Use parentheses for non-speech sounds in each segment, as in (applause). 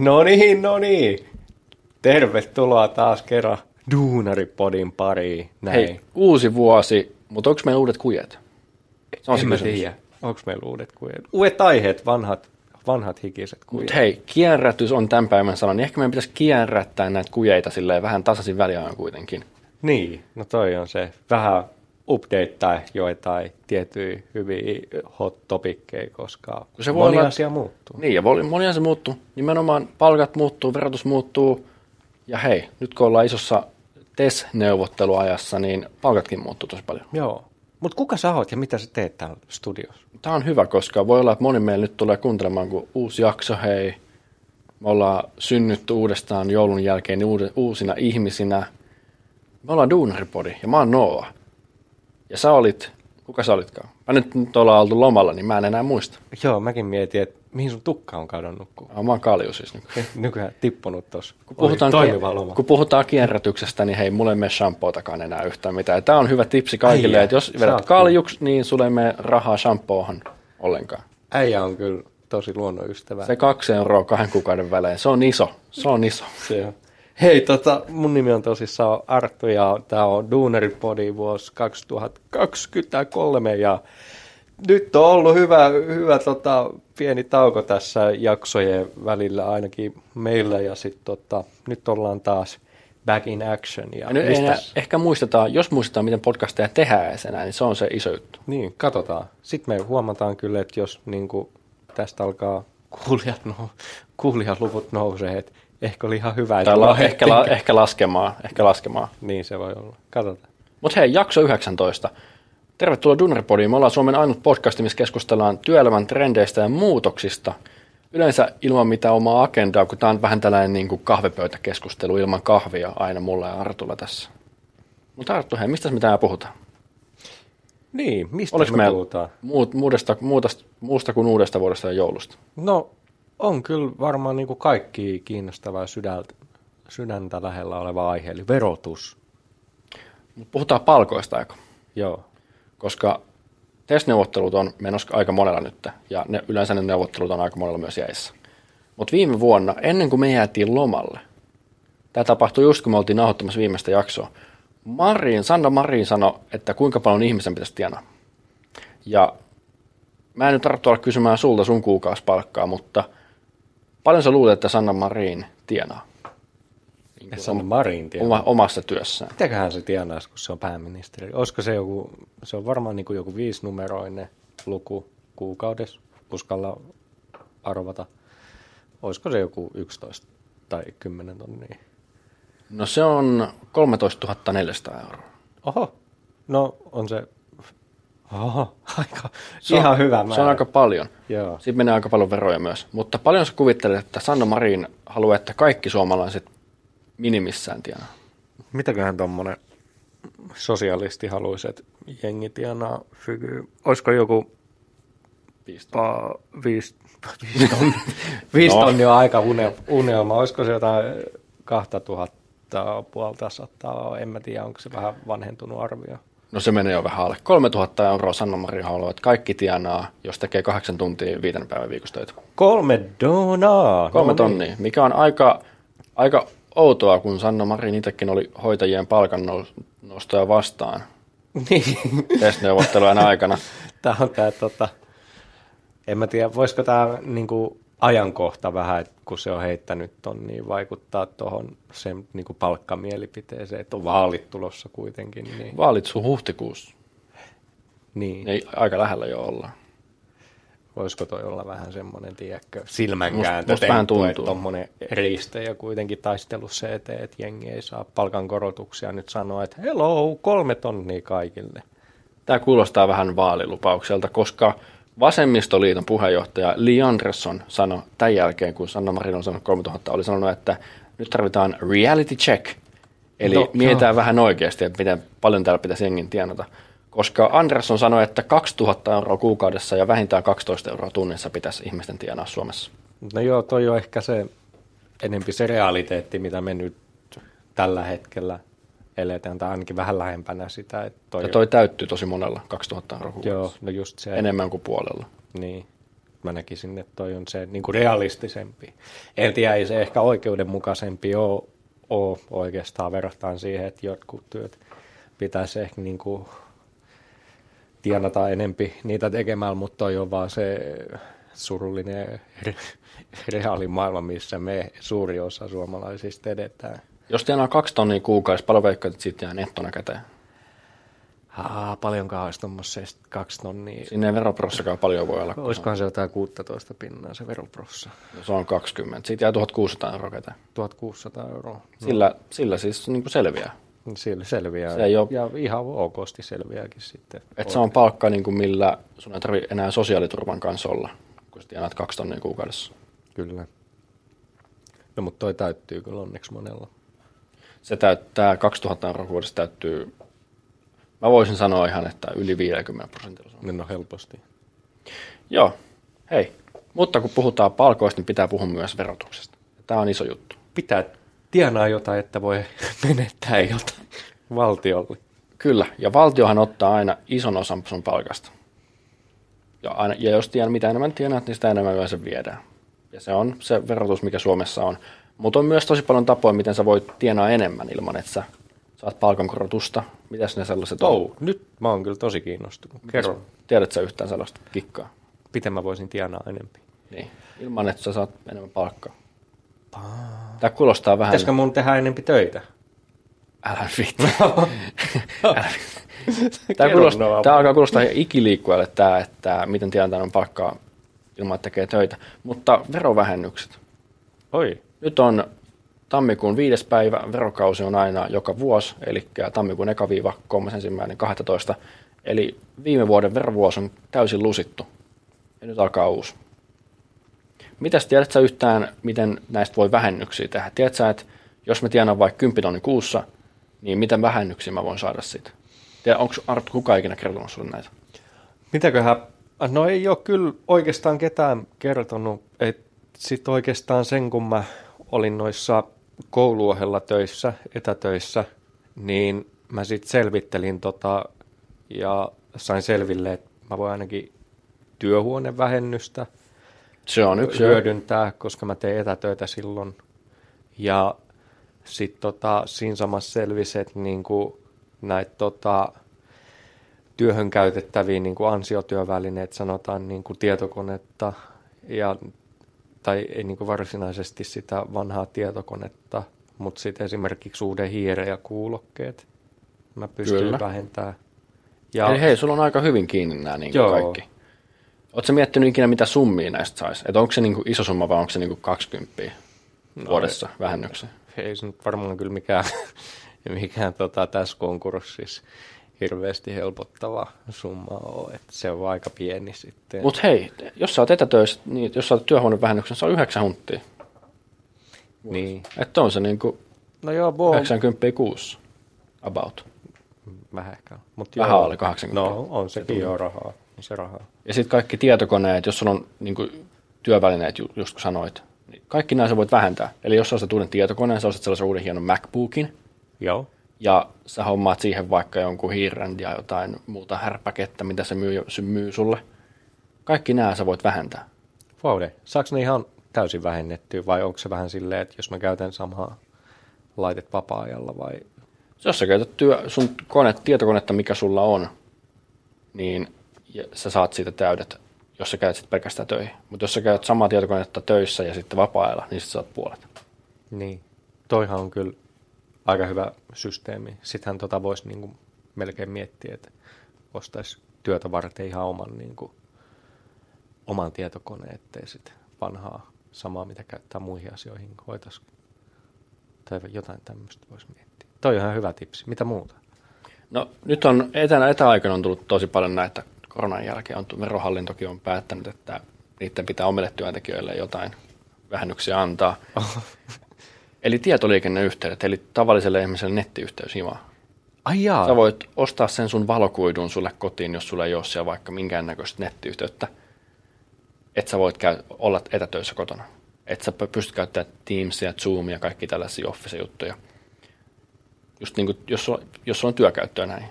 No niin, no niin. Tervetuloa taas kerran Duunaripodin pariin. Näin. Hei, uusi vuosi, mutta onko meillä uudet kujet? Se on en se tiedä. Onko meillä uudet kujet? Uudet aiheet, vanhat, vanhat hikiset kujet. Mut hei, kierrätys on tämän päivän sana, niin ehkä meidän pitäisi kierrättää näitä kujeita silleen vähän tasaisin väliajan kuitenkin. Niin, no toi on se. Vähän updatea joitain tiettyjä hyviä hot topikkeja, koska se voi moni olla- asia muuttuu. Niin, ja voi- moni asia muuttuu. Nimenomaan palkat muuttuu, verotus muuttuu. Ja hei, nyt kun ollaan isossa TES-neuvotteluajassa, niin palkatkin muuttuu tosi paljon. Joo. Mutta kuka sä oot ja mitä sä teet täällä studiossa? Tämä on hyvä, koska voi olla, että moni meillä nyt tulee kuuntelemaan, kun uusi jakso, hei, me ollaan synnytty uudestaan joulun jälkeen uusina ihmisinä. Me ollaan Duunaripodi ja mä oon Noa. Ja sä olit, kuka sä olitkaan? Mä nyt, nyt ollaan oltu lomalla, niin mä en enää muista. Joo, mäkin mietin, että mihin sun tukka on kadonnut, kun Ah, Mä oon Kalju siis nyt. nykyään tippunut tuossa. Kun puhutaan, loma. kun puhutaan kierrätyksestä, niin hei, mulle ei mene shampootakaan enää yhtään mitään. Tämä on hyvä tipsi kaikille, Äijä, että jos vedät kaljuksi, niin sulle ei mene rahaa shampoohan ollenkaan. Äijä on kyllä tosi luonnonystävä. Se kaksi euroa kahden kuukauden välein, se on iso, se on iso. Se on. Hei, tota, mun nimi on tosissaan Arttu ja tää on Duunaripodi vuosi 2023 ja nyt on ollut hyvä, hyvä tota, pieni tauko tässä jaksojen välillä ainakin meillä ja sitten tota, nyt ollaan taas back in action. Ja Ja nyt enää, ehkä muistetaan, jos muistetaan, miten podcasteja tehdään enää, niin se on se iso juttu. Niin, katsotaan. Sitten me huomataan kyllä, että jos niin kuin, tästä alkaa kuulijat, no, kuulijaluvut nousee, että ehkä oli ihan hyvä, että la, vaan ehkä, la, ehkä laskemaan, ehkä laskemaan. Niin se voi olla. Katsotaan. Mutta hei, jakso 19. Tervetuloa Dunnerpodiin. Me ollaan Suomen ainut podcast, missä keskustellaan työelämän trendeistä ja muutoksista. Yleensä ilman mitään omaa agendaa, kun tämä on vähän tällainen niin kuin kahvipöytäkeskustelu ilman kahvia aina mulla ja Artulla tässä. Mutta Arttu, hei, mistä me täällä puhutaan? Niin, mistä Oliko me puhutaan? muut, muudesta, muudesta, muusta kuin uudesta vuodesta ja joulusta? No, on kyllä varmaan niin kuin kaikki kiinnostavaa sydäntä, sydäntä lähellä oleva aihe, eli verotus. Puhutaan palkoista aika, Joo. koska testneuvottelut on menossa aika monella nyt, ja ne, yleensä ne neuvottelut on aika monella myös jäissä. Mutta viime vuonna, ennen kuin me jäätiin lomalle, tämä tapahtui just kun me oltiin nauhoittamassa viimeistä jaksoa, Marin, Sanna Marin sanoi, että kuinka paljon ihmisen pitäisi tienaa. Ja mä en nyt tarvitse olla kysymään sulta sun kuukausipalkkaa, mutta paljon sä luulet, että Sanna Marin tienaa Ja Sanna Marin tiedä. oma, omassa työssään? Mitäköhän se tienaisi, kun se on pääministeri? Olisiko se joku, se on varmaan niin kuin joku viisinumeroinen luku kuukaudessa, uskalla arvata. Olisiko se joku 11 tai 10 tonnia? No se on 13 400 euroa. Oho, no on se, oho, (laughs) aika, Se on- ihan hyvä määrä. Se on aika paljon. Joo. Sitten menee aika paljon veroja myös. Mutta paljon sä kuvittelet, että Sanna Marin haluaa, että kaikki suomalaiset minimissään tienaa? Mitäköhän tuommoinen sosialisti haluaisi, että jengi tienaa fygy? Olisiko joku Viisi pa, viisi, viisi tonnia? (laughs) viisi No. tonnia on aika une, unelma. Olisiko se jotain 2000 puolta sataa? En mä tiedä, onko se vähän vanhentunut arvio. No se menee jo vähän alle. 3000 euroa Sanna Marin haluaa, että kaikki tienaa, jos tekee kahdeksan tuntia viiden päivän viikossa töitä. Kolme donaa! Kolme No niin. tonnia, mikä on aika, aika outoa, kun Sanna Marin itsekin oli hoitajien palkan nous- nostoja vastaan Niin. testneuvottelujen aikana. (laughs) Tämä on tämä, tota, en mä tiedä, voisiko tämä niinku, ajankohta vähän, että kun se on heittänyt ton, niin vaikuttaa tuohon sen niinku, palkkamielipiteeseen, että on vaalit tulossa kuitenkin. Niin, Vaalit sun huhtikuussa. niin. Ei, aika lähellä jo ollaan. voisiko toi olla vähän semmoinen, tiedätkö, silmänkääntö, musta vähän temppu, tuntuu. että tommonen riiste ja kuitenkin taistelu se eteen, että jengi ei saa palkankorotuksia nyt sanoa, että hello, kolme tonnia kaikille. Tämä kuulostaa vähän vaalilupaukselta, koska Vasemmistoliiton puheenjohtaja Li Andersson sanoi tämän jälkeen, kun Sanna Marin on sanonut 3000, oli sanonut, että nyt tarvitaan reality check. Eli No, mietitään vähän oikeasti, että miten paljon täällä pitäisi jengin tienata. Koska Andersson sanoi, että 2000 euroa kuukaudessa ja vähintään 12 euroa tunnissa pitäisi ihmisten tienaa Suomessa. No joo, toi on ehkä se enempi se realiteetti, mitä me nyt tällä hetkellä eletään, tai ainakin vähän lähempänä sitä. Että toi, Ja toi täyttyy tosi monella 2000 euroa kuukaudessa. Joo, no just se. Enemmän kuin puolella. Niin. mä näkisin, että toi on se niin kuin realistisempi. En tiedä, ei se ehkä oikeudenmukaisempi ole, ole oikeastaan verrataan siihen, että jotkut työt pitäisi ehkä niin kuin tienata enempi niitä tekemällä, mutta toi on vaan se surullinen reaalimaailma, missä me suuri osa suomalaisista edetään. Jos tienaa kaksi tonnia kuukaudessa, paljon veikkaat, että siitä jää nettona käteen? Haa, paljonkaan olisi tuommoisesta kaksi tonnia. Sinne ei veroprossakaan paljon voi olla. Olisikohan se jotain 16 pinnaa se veroprossa? Se on, se on 20. Siitä jää 1600 euroa käteen. 1600 euroa. Sillä, sillä siis niin kuin selviää. Sillä selviää. Se ei ole- Ja ihan okosti selviääkin sitten. Et se on palkka, niin kuin millä sun ei tarvitse enää sosiaaliturvan kanssa olla, kun sä tienaat kaksi tonnia kuukaudessa. Kyllä. No mutta toi täyttyy kyllä onneksi monella. Se täyttää 2000 euroa vuodessa täyttyy, mä voisin sanoa ihan, että yli 50 prosentilla. se on. No helposti. Joo, hei. Mutta kun puhutaan palkoista, niin pitää puhua myös verotuksesta. Tämä on iso juttu. Pitää tienaa jotain, että voi (laughs) menettää jotain valtiolle. Kyllä, ja valtiohan ottaa aina ison osan sun palkasta. Ja, aina, ja jos tien, mitä enemmän tienaat, niin sitä enemmän yleensä viedään. Ja se on se verotus, mikä Suomessa on. Mutta on myös tosi paljon tapoja, miten sä voit tienaa enemmän ilman, että sä saat palkankorotusta. Mitäs ne sellaiset on? Oh, nyt mä oon kyllä tosi kiinnostunut. Kerro, Tiedätkö sä yhtään sellaista kikkaa? miten mä voisin tienaa enempi. Niin. Ilman, että sä saat enemmän palkkaa. Tämä kuulostaa vähän... Pitäisikö mun tehdä enempi töitä? Älä vittu. (laughs) Älä vittu. Tämä, kuulostaa, tämä alkaa kuulostaa ikiliikkujalle tämä, että miten tiedetään on palkkaa ilman, että tekee töitä. Mutta verovähennykset. Oi, Nyt on tammikuun viides päivä, verokausi on aina joka vuosi, eli tammikuun eka viiva kolmas ensimmäinen 12. Eli viime vuoden verovuosi on täysin lusittu. Ja nyt alkaa uusi. Mitäs tiedät sä yhtään, miten näistä voi vähennyksiä tehdä? Tiedät sä, että jos mä tienan vaikka 10 tonni kuussa, niin miten vähennyksiä mä voin saada siitä? Onko Arttu kukaan ikinä kertonut sulle näitä? mitäköhän... No ei ole kyllä oikeastaan ketään kertonut, että sit oikeastaan sen kun mä olin noissa kouluohella töissä, etätöissä, niin mä sitten selvittelin tota ja sain selville, että mä voin ainakin työhuonevähennystä Se on yksi. hyödyntää, koska mä teen etätöitä silloin. Ja sitten tota, siinä samassa selvisi, että niinku näitä tota, työhön käytettäviä niinku ansiotyövälineet, sanotaan niinku tietokonetta, ja, tai ei niinku varsinaisesti sitä vanhaa tietokonetta, mutta sitten esimerkiksi uuden hiire ja kuulokkeet mä pystyn Kyllä. vähentämään. Ja, Eli hei, sulla on aika hyvin kiinni nämä niin Joo. kaikki. Oletko miettinyt ikinä, mitä summia näistä saisi? Että onko se niin iso summa vai onko se niin 20 vuodessa vähennyksen? ei se nyt varmaan kyllä mikään, (laughs) mikään tota, tässä konkurssissa hirveästi helpottava summa ole, että se on aika pieni sitten. Mutta hei, jos sä oot etätöissä, niin jos sä oot työhuonevähennyksen, se on 9 hunttia. niin. Että on se niin kuin No joo, bo, 90 kuussa. About. vähän ehkä. Mut Vähän joo. alle 80. No, on sekin jo rahaa. On se rahaa. Ja sitten kaikki tietokoneet, jos sulla on niin kuin, työvälineet, ju- just kun sanoit, niin kaikki nämä sä voit vähentää. Eli jos sä ostat uuden tietokoneen, sä ostat sellaisen uuden hienon MacBookin, Joo. Ja sä hommaat siihen vaikka jonkun hiiren ja jotain muuta härpäkettä, mitä se myy, se myy sulle. Kaikki nämä sä voit vähentää. Vaude, saako ne ihan täysin vähennettyä vai onko se vähän silleen, että jos mä käytän samaa laitet vapaa-ajalla vai... Jos sä käytät työ, sun kone, tietokonetta, mikä sulla on, niin sä saat siitä täydet, jos sä käytät sit pelkästään töihin. Mutta jos sä käytät samaa tietokonetta töissä ja sitten vapaa-ajalla, niin sit saat puolet. Niin. Toihan on kyllä aika hyvä systeemi. Sittenhän tota voisi niinku melkein miettiä, että ostaisi työtä varten ihan oman, niinku, oman tietokoneen, ettei sitten vanhaa samaa, mitä käyttää muihin asioihin, hoitaisi. Tai jotain tämmöistä voisi miettiä. Toi on ihan hyvä tipsi. Mitä muuta? No nyt on etänä, etäaikana on tullut tosi paljon näitä koronan jälkeen. On, verohallintokin on päättänyt, että niiden pitää omille työntekijöille jotain vähennyksiä antaa. (laughs) Eli tietoliikenneyhteydet, eli tavalliselle ihmiselle nettiyhteys himaa. Ai jaa. Sä voit ostaa sen sun valokuidun sulle kotiin, jos sulla ei ole siellä vaikka minkäännäköistä nettiyhteyttä. Että sä voit käy, olla etätöissä kotona. Että sä pystyt käyttämään Teamsia, Zoomia ja kaikki tällaisia Office-juttuja. Just niin kuin, jos, sulla, jos sulla on työkäyttöä näin.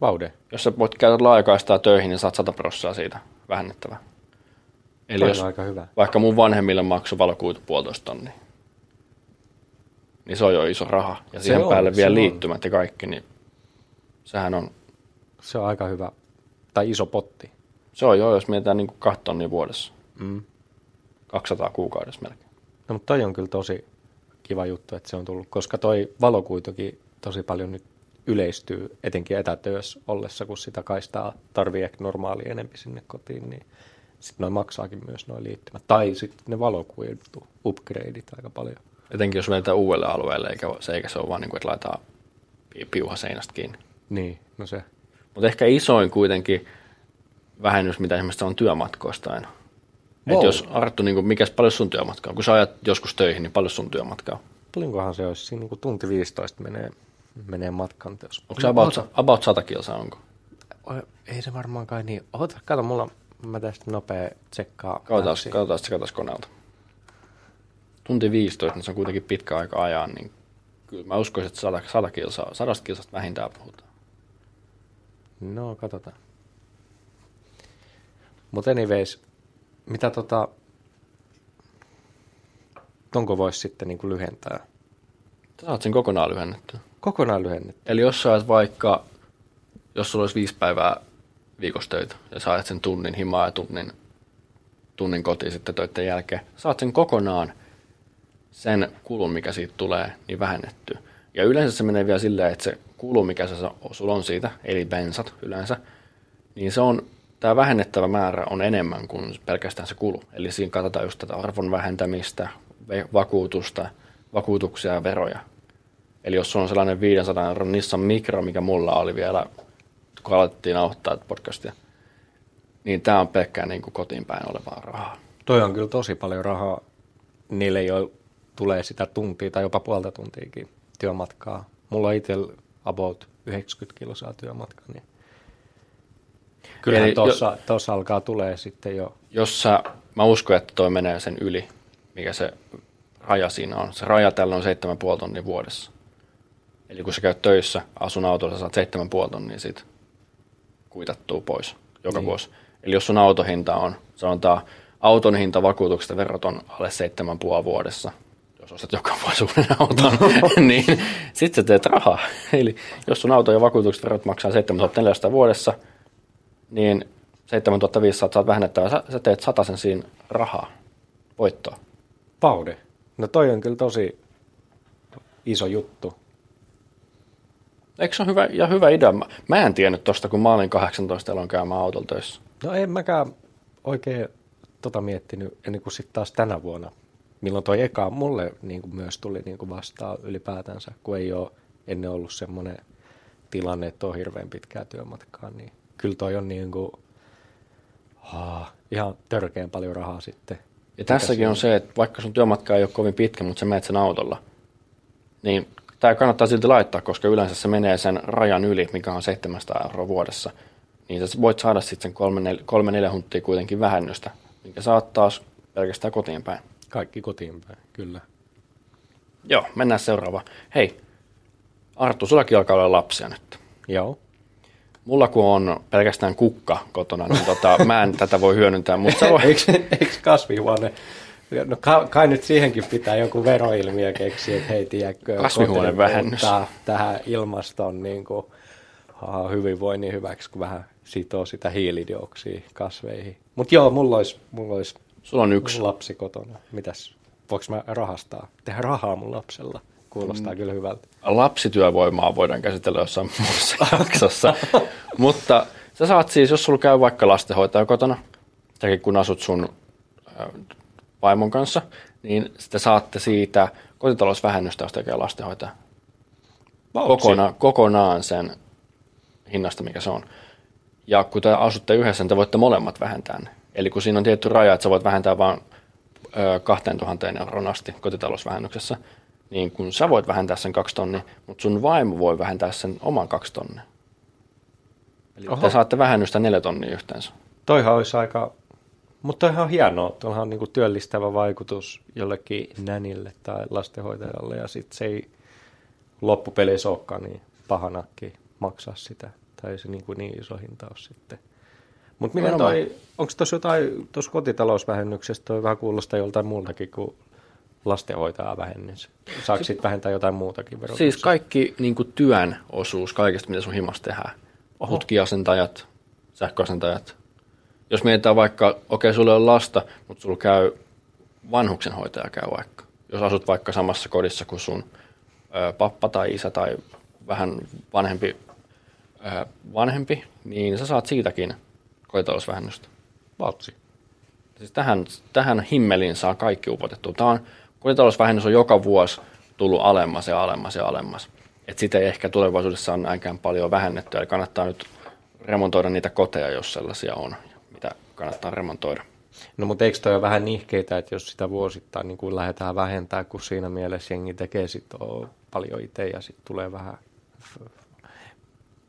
Vaude. Jos sä voit käydä laajakaistaa töihin, niin saat 100 prosenttia siitä vähennettävää. Eli Toi jos on aika hyvä. vaikka mun vanhemmille maksoi valokuitu puolitoista tonnia, niin se on jo iso raha. Ja Se siihen on, päälle se vielä on. liittymät ja kaikki, niin sehän on, Se on aika hyvä. Tai iso potti. se on jo, jos mietitään niin kahta tonnia vuodessa. Mm. 200 kuukaudessa melkein. No, mutta toi on kyllä tosi kiva juttu, että se on tullut, koska toi valokuitukin tosi paljon nyt yleistyy, etenkin etätöössä ollessa, kun sitä kaistaa tarvii ehkä normaali enempi sinne kotiin, niin sitten noin maksaakin myös noin liittymät. Tai sitten ne valokuitu upgradeit aika paljon. Etenkin jos menetään uudelle alueelle, eikä se, eikä se ole vaan niin kuin, että laitetaan pi- piuha seinästä kiinni. Niin, no se. Mutta ehkä isoin kuitenkin vähennys, mitä ihmiset on työmatkoista aina. Wow. Et jos Arttu, niin kuin, mikäs paljon sun työmatkaa? Kun sä ajat joskus töihin, niin paljon sun työmatkaa? Paljonkohan se olisi? Siinä niin tunti 15 menee, menee matkan teos. Onko se about, about 100 kilsaa, onko? Ei se varmaan kai niin. Ota, kato, mulla, mä tästä nopea tsekkaa. Katsotaan, katsotaan, katsotaan koneelta. Tunti 15, niin se on kuitenkin pitkä aika ajaa, niin kyllä mä uskoisin, että 100, 100 kilsaa, 100 kilsasta vähintään puhutaan. No, katsotaan. Mutta anyways, mitä tota, tonko voisi sitten niinku lyhentää? Sä saat sen kokonaan lyhennettyä. Kokonaan lyhennetty. Eli jos sä ajat vaikka, jos sulla olisi viisi päivää viikossa töitä ja sä ajat sen tunnin himaa ja tunnin, tunnin kotiin sitten töiden jälkeen, saat sen kokonaan sen kulun, mikä siitä tulee, niin vähennetty. Ja yleensä se menee vielä silleen, että se kulu, mikä se, sulla on siitä, eli bensat yleensä, niin se on, tämä vähennettävä määrä on enemmän kuin pelkästään se kulu. Eli siinä katsotaan just tätä arvon vähentämistä, vakuutusta, vakuutuksia ja veroja. Eli jos on sellainen 500 euron Nissan Micro, mikä mulla oli vielä, kun alettiin tätä podcastia, niin tämä on pelkkää niin kuin kotiin päin olevaa rahaa. Toi on kyllä tosi paljon rahaa niille, joilla tulee sitä tuntia tai jopa puolta tuntiakin työmatkaa. Mulla on itsellä about 90 kilosaa työmatkaa, niin kyllähän tuossa tossa alkaa tulee sitten jo. Jos sä, mä uskon, että toi menee sen yli, mikä se raja siinä on. Se raja tällä on 7,5 tonnia vuodessa. Eli kun sä käyt töissä, asun autolla, sä saat 7,5 tonnia siitä kuitattua pois joka Niin. vuosi. Eli jos sun autohinta on, sanotaan, auton hinta vakuutuksesta ja verot on alle 7,5 vuodessa, jos ostat joka vuosi uuden auton, (laughs) niin sitten sä teet rahaa. Eli jos sun auto ja vakuutukset verot maksaa 7400 vuodessa, niin 7500 saat vähennettävä, sä, sä teet sen siinä rahaa, voittoa. Paude. No toi on kyllä tosi iso juttu. Eikö se ole hyvä, ja hyvä idea? Mä, mä en tiennyt tosta, kun mä olin 18 elon käymään autolla töissä. No en mäkään oikein tota miettinyt ennen kuin sitten taas tänä vuonna, milloin toi eka mulle niin kuin myös tuli niin kuin vastaan ylipäätänsä, kun ei ole ennen ollut semmoinen tilanne, että on hirveän pitkää työmatkaa, niin kyllä toi on niin kuin, haa, ihan törkeän paljon rahaa sitten. Ja tässäkin on se, että vaikka sun työmatka ei ole kovin pitkä, mutta sä menet sen autolla, niin tämä kannattaa silti laittaa, koska yleensä se menee sen rajan yli, mikä on 700 euroa vuodessa. Niin sä voit saada sitten sen 3-4 hunttia kuitenkin vähennystä, minkä saat taas pelkästään kotiin päin. Kaikki kotiin päin, kyllä. Joo, mennään seuraavaan. Hei, Arttu, sullakin alkaa olla lapsia nyt. Joo. Mulla kun on pelkästään kukka kotona, niin tota, mä en tätä voi hyödyntää, mutta sä voi... eikö, eikö kasvihuone? No ka- kai nyt siihenkin pitää joku veroilmiö keksiä, että hei, tiedätkö, Kasvihuonevähennys. tähän ilmaston niin kuin, aa, hyvinvoinnin hyväksi, kun vähän sitoo sitä hiilidioksia kasveihin. Mutta joo, mulla olisi, mulla olisi Sulla on yksi. lapsi kotona. Mitäs, voiko mä rahastaa? Tehdä rahaa mun lapsella. Kuulostaa mm. kyllä hyvältä. lapsityövoimaa voidaan käsitellä jossain muussa (laughs) jaksossa. Mutta sä saat siis, jos sulla käy vaikka lastenhoitaja kotona, säkin kun asut sun äh, vaimon kanssa, niin sitten saatte siitä kotitalousvähennystä, jos tekee lastenhoitaja. Kokona, kokonaan sen hinnasta, mikä se on. Ja kun te asutte yhdessä, niin te voitte molemmat vähentää ne. Eli kun siinä on tietty raja, että sä voit vähentää vain 2000 euroon asti kotitalousvähennyksessä, niin kun sä voit vähentää sen kaksi tonnia, mutta sun vaimo voi vähentää sen oman kaksi tonnia. Eli Oho. te saatte vähennystä neljä tonnia yhteensä. Toihan olisi aika, mutta toihan on hienoa. Tuollahan on niin työllistävä vaikutus jollekin nänille tai lastenhoitajalle ja sitten se ei loppupeleissä olekaan niin pahanakin maksaa sitä. Tai ei se niin, kuin niin iso hinta ole sitten. Mutta miten Nimenomaan. toi, onko tuossa jotain, tuossa kotitalousvähennyksessä toi vähän kuulostaa joltain muultakin kuin lastenhoitaja vähennys? Saako sit vähentää jotain muutakin verotuksessa? Siis kaikki niin kuin työn osuus kaikesta, mitä sun himas tehdään. Putkiasentajat, sähköasentajat. Jos mietitään vaikka, okei, okay, sulla ole lasta, mutta sulla käy vanhuksenhoitaja käy vaikka. Jos asut vaikka samassa kodissa kuin sun ö, pappa tai isä tai vähän vanhempi, ö, vanhempi, niin sä saat siitäkin kotitalousvähennystä. Vatsi. Siis tähän, tähän himmeliin saa kaikki upotettua. Tämä on, kotitalousvähennys on joka vuosi tullut alemmas ja alemmas ja alemmas. Et sitä ei ehkä tulevaisuudessa on näinkään paljon vähennetty, eli kannattaa nyt remontoida niitä koteja, jos sellaisia on, mitä kannattaa remontoida. No mutta eikö toi ole vähän nihkeitä, että jos sitä vuosittain niin kuin lähdetään vähentää, kun siinä mielessä jengi tekee sit paljon itse ja sitten tulee vähän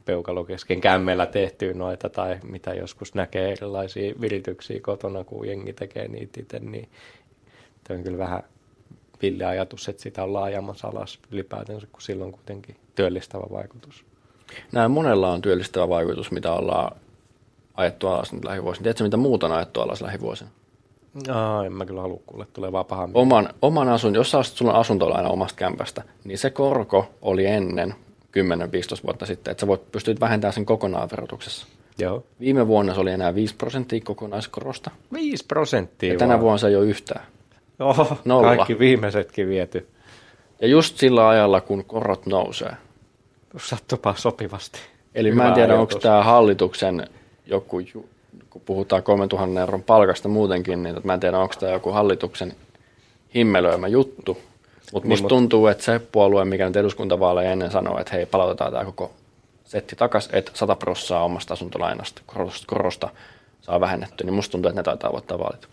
peukalo kesken kämmellä tehtyä noita tai mitä joskus näkee erilaisia virityksiä kotona, kun jengi tekee niitä itse, niin toi on kyllä vähän villi ajatus, että sitä on laajemmassa alas ylipäätänsä, kun silloin kuitenkin työllistävä vaikutus. Näin monella on työllistävä vaikutus, mitä ollaan ajettu alas nyt lähivuosina. Tiedätkö, mitä muuta on ajettu alas lähivuosina? Aa, en mä kyllä halua kuulla, tulee vaan paha mieli. Oman, oman asun, jos sä asut sulla on asuntolaina omasta kämpästä, niin se korko oli ennen 10-15 vuotta sitten, että sä voit pystyt vähentämään sen kokonaan verotuksessa. Joo. Viime vuonna se oli enää 5 prosenttia kokonaiskorosta, 5 prosenttia ja tänä vaan. vuonna se ei ole yhtään. Oho, Nolla. kaikki viimeisetkin viety. Ja just sillä ajalla, kun korot nousee. Sattupa sopivasti. Eli Hyvä mä en tiedä, ajatus. onko tämä hallituksen joku, kun puhutaan 3000 euron palkasta muutenkin, niin mä en tiedä, onko tämä joku hallituksen himmelöimä juttu. Mutta Niin, musta tuntuu, että se puolue, mikä nyt eduskuntavaaleja ennen sanoo, että hei, palautetaan tämä koko setti takaisin, että 100 prossaa omasta asuntolainasta korosta, korosta saa vähennetty, niin musta tuntuu, että ne taitaa voittaa vaalit.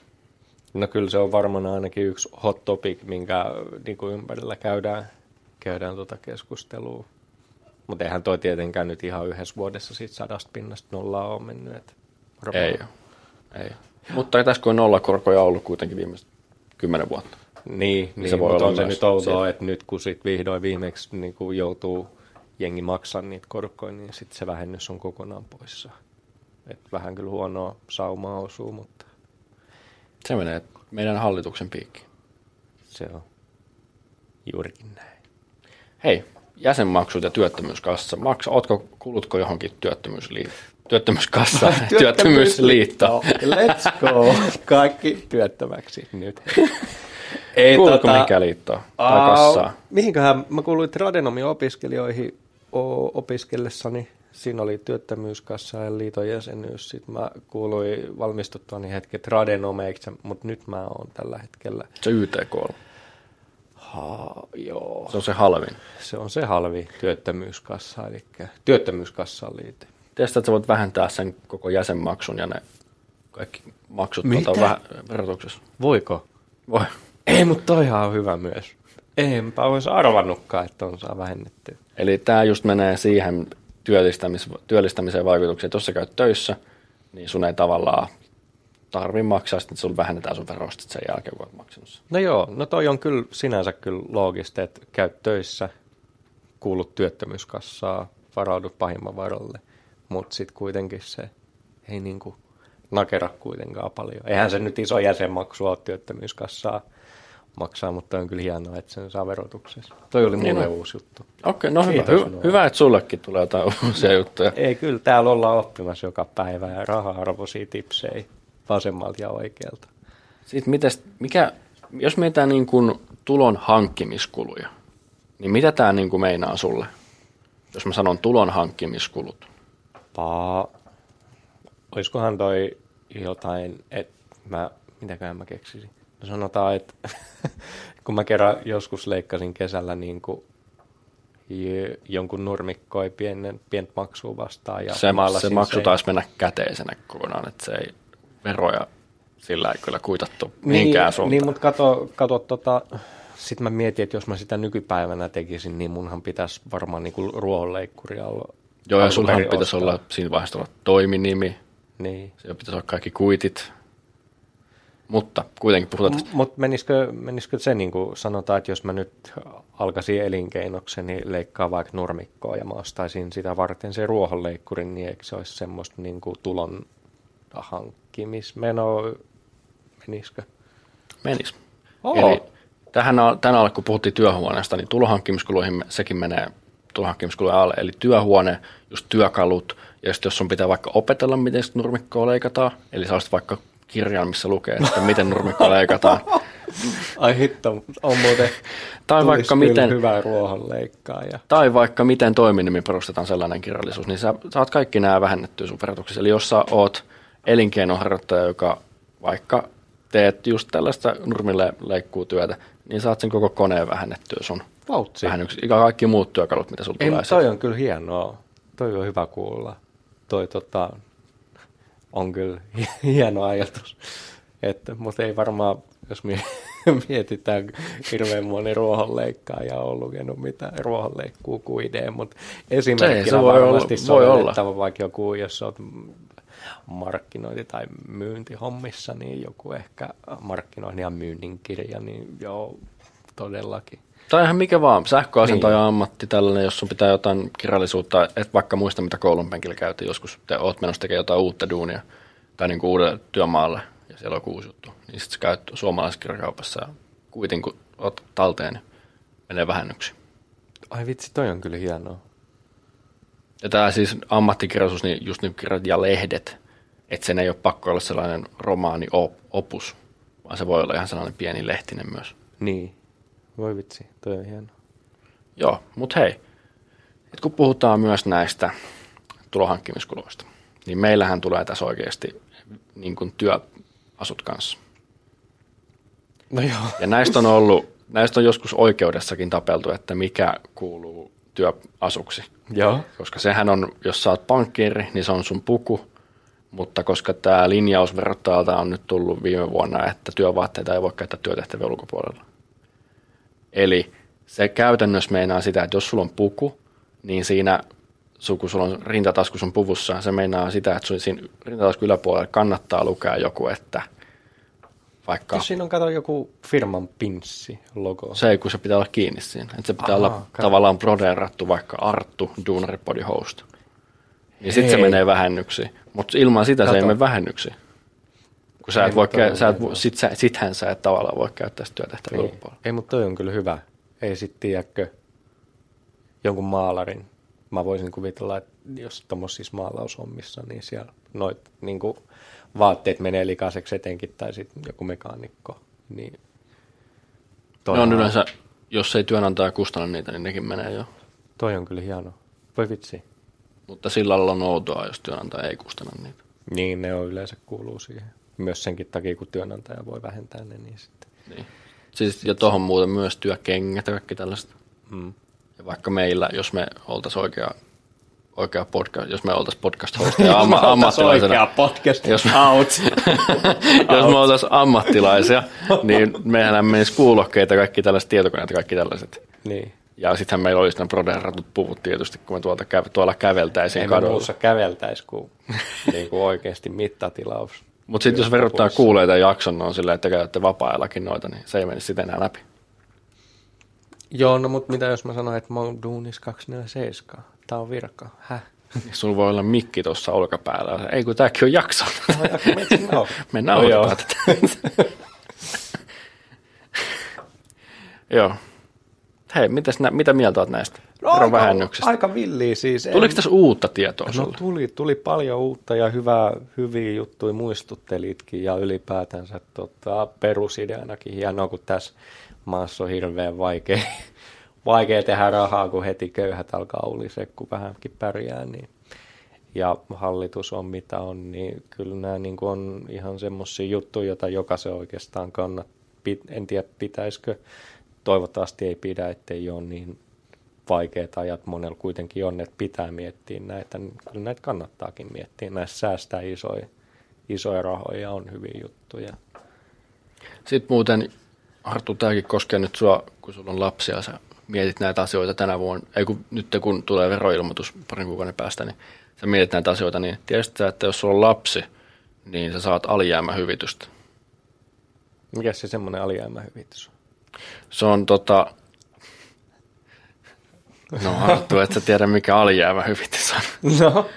No kyllä se on varmaan ainakin yksi hot topic, minkä niin kuin ympärillä käydään, käydään tuota keskustelua. Mutta eihän toi tietenkään nyt ihan yhdessä vuodessa siitä sadasta pinnasta nollaa ole mennyt. Et varmaan- Ei. Ei. Mutta tässä kun on nollakorkoja ollut kuitenkin viimeiset kymmenen vuotta. Niin, niin se voi mutta olla on se nyt outoa, siellä. että nyt kun sit vihdoin viimeksi niin kun joutuu jengi maksamaan niitä korkoja, niin sitten se vähennys on kokonaan poissa. Et vähän kyllä huonoa saumaa osuu, mutta Se menee meidän hallituksen piikkiin. se on juurikin näin. Hei, jäsenmaksut ja työttömyyskassa. Maksa, ootko, kulutko johonkin (laughs) työttömyysliittoon? Työttömyyskassa, työttömyysliitto. Let's go. (laughs) Kaikki työttömäksi nyt. (laughs) Ei, Kuuluuko mihinkään liittoon tai kassaan? Mihinköhän mä kuuluin tradenomian opiskelijoihin opiskellessani. Siinä oli työttömyyskassa ja liiton jäsenyys. Sitten mä kuuluin valmistuttuani hetken tradenomeiksi, mutta nyt mä oon tällä hetkellä. Se YTK on. Ha, joo. Se on se halvin. Se on se halvi työttömyyskassa, eli työttömyyskassaan liite. Tiedätkö, että sä voit vähentää sen koko jäsenmaksun ja ne kaikki maksut Mitä? tuolta vähän verotuksessa? Voiko? Voi. Ei, mutta toihan on hyvä myös. Enpä olisi arvannutkaan, että on saa vähennettyä. Eli tämä just menee siihen työllistämis, työllistämiseen vaikutukseen, että jos sä käyt töissä, niin sun ei tavallaan tarvi maksaa, sitten sun vähennetään sun verosta sen jälkeen, kun maksanut sen. No joo, no toi on kyllä sinänsä kyllä loogista, että käyt töissä, kuulut työttömyyskassaa, varaudut pahimman varalle, mutta sitten kuitenkin se ei niinku nakera kuitenkaan paljon. Eihän se nyt iso jäsenmaksu ole työttömyyskassaa maksaa, mutta on kyllä hienoa, että sen saa verotuksessa. Toi oli Niin mulle on. uusi juttu. Okei, no hyvä, Kiitos hyvä, että sullekin tulee jotain uusia juttuja. Ei, kyllä täällä ollaan oppimassa joka päivä ja raha-arvoisia tipsejä vasemmalta ja oikealta. Sitten mites, mikä, jos mietitään niin kuin tulon hankkimiskuluja, niin mitä tämä niin kuin meinaa sulle? Jos mä sanon tulon hankkimiskulut. Paa. Olisikohan toi jotain, että mä, mitäköhän mä keksisin? No sanotaan, että (laughs) kun mä kerran joskus leikkasin kesällä niin kuin jonkun nurmikkoi pienen, pientä maksua vastaan. Ja Se, se maksu sen. taisi mennä käteisenä kokonaan, että se ei veroja sillä ei kyllä kuitattu niin, mihinkään suuntaan. Niin, mutta kato, kato tota, sitten mä mietin, että jos mä sitä nykypäivänä tekisin, niin munhan pitäisi varmaan niin kuin ruohonleikkuria olla. Joo, ja perin pitäisi olla siinä vaiheessa olla toiminimi, Niin. siellä pitäisi olla kaikki kuitit. Mutta kuitenkin puhutaan tästä. Mutta menisikö, menisikö se, niin kuin sanotaan, että jos mä nyt alkaisin elinkeinokseni leikkaa vaikka nurmikkoa ja mä ostaisin sitä varten se ruohonleikkurin, niin eikö se olisi semmoista niin kuin tulon hankkimismeno, menisikö? Menis. Oo. Eli tähän, tänä alle, kun puhuttiin työhuoneesta, niin tulohankkimiskuluihin sekin menee tulohankkimiskulujen alle. Eli työhuone, just työkalut, ja sitten jos sun pitää vaikka opetella, miten sitä nurmikkoa leikataan, eli sä vaikka kirjan, missä lukee, että miten nurmikkoa leikataan. (laughs) Ai hitto, on muuten (laughs) tai vaikka miten, hyvä ruohonleikkaaja. Tai vaikka miten toiminimi perustetaan sellainen kirjallisuus, niin sä saat kaikki nämä vähennettyä sun verotuksessa. Eli jos sä oot elinkeinoharjoittaja, joka vaikka teet just tällaista nurmille leikkuu työtä, niin saat sen koko koneen vähennettyä sun Vautsi. vähennyksi. Kaikki muut työkalut, mitä sulla tulee. toi on kyllä hienoa. Toi on hyvä kuulla. Toi tota, on kyllä (laughs) hieno ajatus. Että, mutta ei varmaan, jos (laughs) mietitään, hirveän moni ruohonleikkaaja on lukenut mitään ruohonleikkuu kuin idea, mutta esimerkkinä se voi varmasti olla- voi sovellettava vaikka joku, jos olet markkinointi- tai myyntihommissa, niin joku ehkä markkinoinnin ja myynnin kirja, niin joo, todellakin. Tai ihan mikä vaan, sähköasentaja Niin. ammatti tällainen, jos sun pitää jotain kirjallisuutta, et vaikka muista mitä koulun penkillä käytiin joskus, te oot menossa tekemään jotain uutta duunia tai niin uudelle työmaalle ja siellä on joku uusi juttu, niin sitten sä käyt suomalaisessa kirjakaupassa ja kuitenkin kun oot talteen, niin menee vähennyksi. Ai vitsi, toi on kyllä hienoa. Ja tämä siis ammattikirjallisuus, niin just nyt kirjat ja lehdet, että sen ei ole pakko olla sellainen romaani opus, vaan se voi olla ihan sellainen pieni lehtinen myös. Niin. Voi vitsi, toi on hienoa. Joo, mutta hei, et kun puhutaan myös näistä tulohankkimiskuluista, niin meillähän tulee tässä oikeasti niin kuin työasut kanssa. No joo. Ja näistä on ollut, näistä on joskus oikeudessakin tapeltu, että mikä kuuluu työasuksi. Joo. Koska sehän on, jos sä oot pankkiiri, niin se on sun puku, mutta koska tämä linjaus verottajalta on nyt tullut viime vuonna, että työvaatteita ei voi käyttää työtehtävien ulkopuolella. Eli se käytännössä meinaa sitä, että jos sulla on puku, niin siinä, kun sulla on rintatasku sun puvussa, se meinaa sitä, että sun siinä rintataskun yläpuolella kannattaa lukea joku, että vaikka Jos siinä on kato joku firman pinssi logo. se ei, kun se pitää olla kiinni siinä. Että se pitää Ahaa, olla kato. tavallaan brodeerattu vaikka Arttu, Duunari Body Host. Niin sitten se menee vähennyksiin. Mutta ilman sitä se ei Kato. mene vähennyksiin. Kun sä Ei, et voi, mutta toi kä- sä et, sit, sä, sithän sä et tavallaan voi käyttää sitä työtehtäviä Niin. ulkopuolella. Ei, mutta toi on kyllä hyvä. Ei sit tiedäkö jonkun maalarin. Mä voisin kuvitella, että jos tommosissa maalaushommissa, niin siellä noit niin vaatteet menee likaiseksi etenkin, tai sitten joku mekaanikko. Niin Ne toi, on yleensä, jos ei työnantaja kustanna niitä, niin nekin menee jo. toi on kyllä hieno. Voi vitsi. Mutta sillä lailla on outoa, jos työnantaja ei kustanna niitä. Niin, ne on yleensä kuuluu siihen. Myös senkin takia, kun työnantaja voi vähentää ne, niin sitten. Niin. Siis, ja tuohon muuten myös työkengät ja kaikki tällaiset. Mm. Ja vaikka meillä, jos me oltaisiin oikea, oikea podcast, jos me oltaisiin podcast hosteja amma, (laughs) ammattilaisena, podcast Jos- out. (laughs) jos me oltaisiin ammattilaisia, niin mehän menisi kuulokkeita, kaikki tällaiset tietokoneet ja kaikki tällaiset. niin. Ja sittenhän meillä olisi nämä broderatut puvut tietysti, kun me tuolta, käv- tuolla käveltäisiin Ei me kadulla. muussa käveltäisi kuin, niin kuin oikeasti mittatilaus. Mutta sitten jos verottaa kuuleita jakson, on silleen, että käytte vapaa-ajallakin noita, niin se ei menisi sitten enää läpi. Joo, no mutta mitä jos mä sanoin, että mä oon duunis 247? Tää on virka. Häh? (laughs) Sulla voi olla mikki tuossa olkapäällä. Ei kun tääkin on jakso. (laughs) No, (laughs) Me No joo. Joo. Hei, mitäs, nä- mitä mieltä olet näistä no aika, verovähennyksistä? aika villiä siis. Tuliko tässä uutta tietoa No sulle? tuli, tuli paljon uutta ja hyvää, hyviä juttuja muistuttelitkin ja ylipäätänsä tota, perusideanakin hienoa, kun tässä maassa on hirveän vaikea, (laughs) vaikea tehdä rahaa, kun heti köyhät alkaa ulisee, kun vähänkin pärjää, niin ja hallitus on mitä on, niin kyllä nämä niin kuin on ihan semmoisia juttuja, joita jokaisen oikeastaan kannat. Pit- En tiedä, pitäisikö, toivottavasti ei pidä, ettei ole niin vaikeat ajat monella kuitenkin on, että pitää miettiä näitä, niin kyllä näitä kannattaakin miettiä. Näissä säästää isoja, isoja rahoja ja on hyviä juttuja. Sitten muuten, Arttu, tämäkin koskee nyt sua, kun sulla on lapsia, sä mietit näitä asioita tänä vuonna, ei kun nyt kun tulee veroilmoitus parin kuukauden päästä, niin sä mietit näitä asioita, niin tiesit sä, että jos sulla on lapsi, niin sä saat alijäämähyvitystä. Mikä se semmoinen alijäämähyvitys on? Se on tota... No Arttu, et sä tiedä mikä alijäämähyvitys on. No.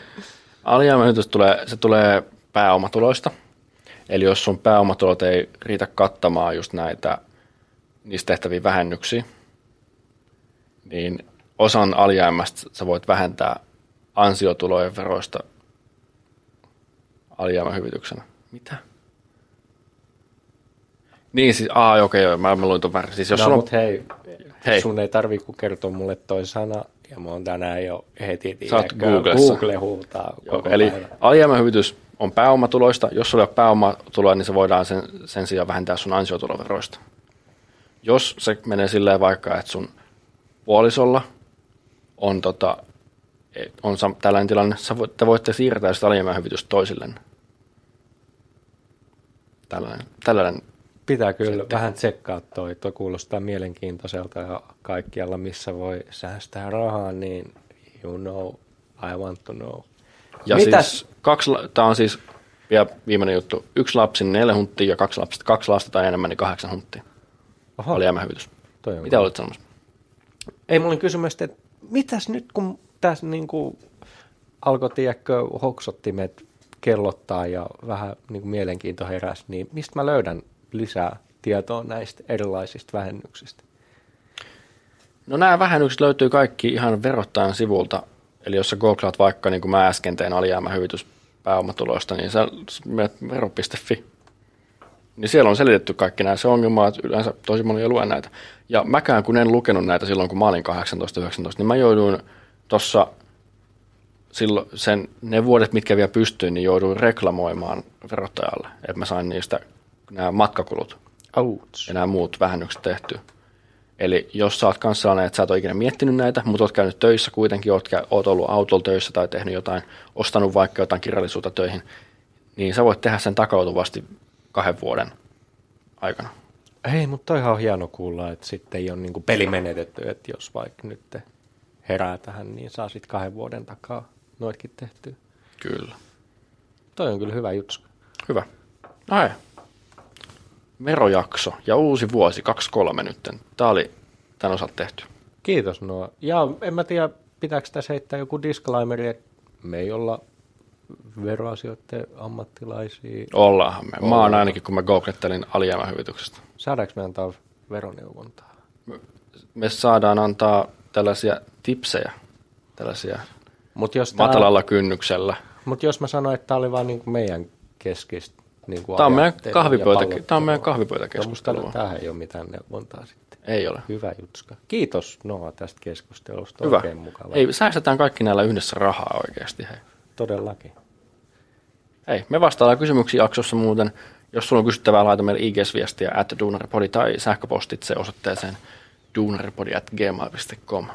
Alijäämähyvitys tulee, se tulee pääomatuloista. Eli jos sun pääomatulot ei riitä kattamaan just näitä niistä tehtäviä vähennyksiä, niin osan alijäämästä sä voit vähentää ansiotulojen veroista alijäämähyvityksenä. Mitä? Niin siis, aa, okei, okay, mä, mä luin ton väärin. Siis jos no, on, mutta hei, Hei. sun ei tarvi kun kertoa mulle toi sana, ja mä oon tänään jo heti Sä oot tiedätkö, Googlessa. Google huutaa Joo, koko eli alijäämähyvitys on pääomatuloista. Jos sulla ei ole pääomatuloja, niin se voidaan sen, sen sijaan vähentää sun ansiotuloveroista. Jos se menee silleen vaikka, että sun puolisolla on, tota, on sam- tällainen tilanne, sä voit, te voitte siirtää sitä alijäämähyvitystä toisille. Tällainen, tällainen Pitää kyllä vähän tsekkaa toi, tuo kuulostaa mielenkiintoiselta ja kaikkialla missä voi säästää rahaa, niin you know, I want to know. Ja Mitäs? siis kaksi, tämä on siis vielä viimeinen juttu. Yksi lapsi neljä hunttia ja kaksi, lapsi, kaksi lasta tai enemmän niin kahdeksan hunttia. Oho, Alijäämähyvitys. toi on Mitä olit sanomassa? Ei, mulla oli kysymys, että mitäs nyt kun tässä niin kuin alkoi, tiedätkö, hoksottimet kellottaa ja vähän niin kuin mielenkiinto heräsi, niin mistä mä löydän lisää tietoa näistä erilaisista vähennyksistä? No nämä vähennykset löytyy kaikki ihan verottajan sivulta. Eli jos sä googlaat vaikka, niin kuin mä äsken tein alijäämähyvitys pääomatuloista, niin sä menet vero.fi. Niin siellä on selitetty kaikki nämä. Se ongelma, että yleensä tosi moni ei lue näitä. Ja mäkään kun en lukenut näitä silloin, kun mä olin 18-19, niin mä jouduin tuossa silloin sen, ne vuodet, mitkä vielä pystyin, niin jouduin reklamoimaan verottajalle, että mä sain niistä nämä matkakulut Ouch. ja nämä muut vähennykset tehty. Eli jos sä oot kanssa sellainen, että sä et ole ikinä miettinyt näitä, mutta oot käynyt töissä kuitenkin, oot, kä- oot ollut autolla töissä tai tehnyt jotain, ostanut vaikka jotain kirjallisuutta töihin, niin sä voit tehdä sen takautuvasti kahden vuoden aikana. Hei, mutta toihan on hieno kuulla, että sitten ei ole niin peli menetetty, että jos vaikka nyt herää tähän, niin saa sitten kahden vuoden takaa noitkin tehtyä. Kyllä. Toi on kyllä hyvä jutsu. Hyvä. No hei. Verojakso ja uusi vuosi 23 nytten. Tämä oli tämän osalta tehty. Kiitos Noa. Ja en mä tiedä, pitääkö tässä heittää joku disclaimeri, että me ei olla veroasioiden ammattilaisia. Ollaanhan me. Mä oon Ollaan. ainakin, kun mä googlettelin alijäämähyvityksestä. Saadaanko me antaa veroneuvontaa? Me saadaan antaa tällaisia tipsejä, tällaisia Mut jos, tää, matalalla kynnyksellä. mut jos mä sanoin, että tämä oli vaan niinku meidän keskistä niinku Tämä on meidän, kahvipöytä, tämä on meidän No, kahvipöytäkeskustelua. tämähän ei ole mitään neuvontaa sitten. Ei ole. Hyvä jutska. Kiitos Noa tästä keskustelusta. Hyvä. Oikein mukava. Ei, säästetään kaikki näillä yhdessä rahaa oikeasti. Hei. Todellakin. Hei, me vastaillaan kysymyksiä jaksossa muuten. Jos sulla on kysyttävää, laita meille IG-viestiä at duunaripodi tai sähköpostitse osoitteeseen duunaripodi at gmail.com.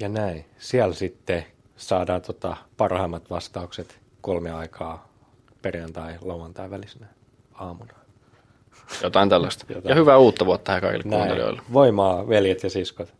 Ja näin. Siellä sitten saadaan tota parhaimmat vastaukset kolme aikaa perjantai lauantai välisenä aamuna. Jotain tällaista. Jotain. Ja hyvää uutta vuotta tähän kaikille Näin. kuuntelijoille. Voimaa, veljet ja siskot.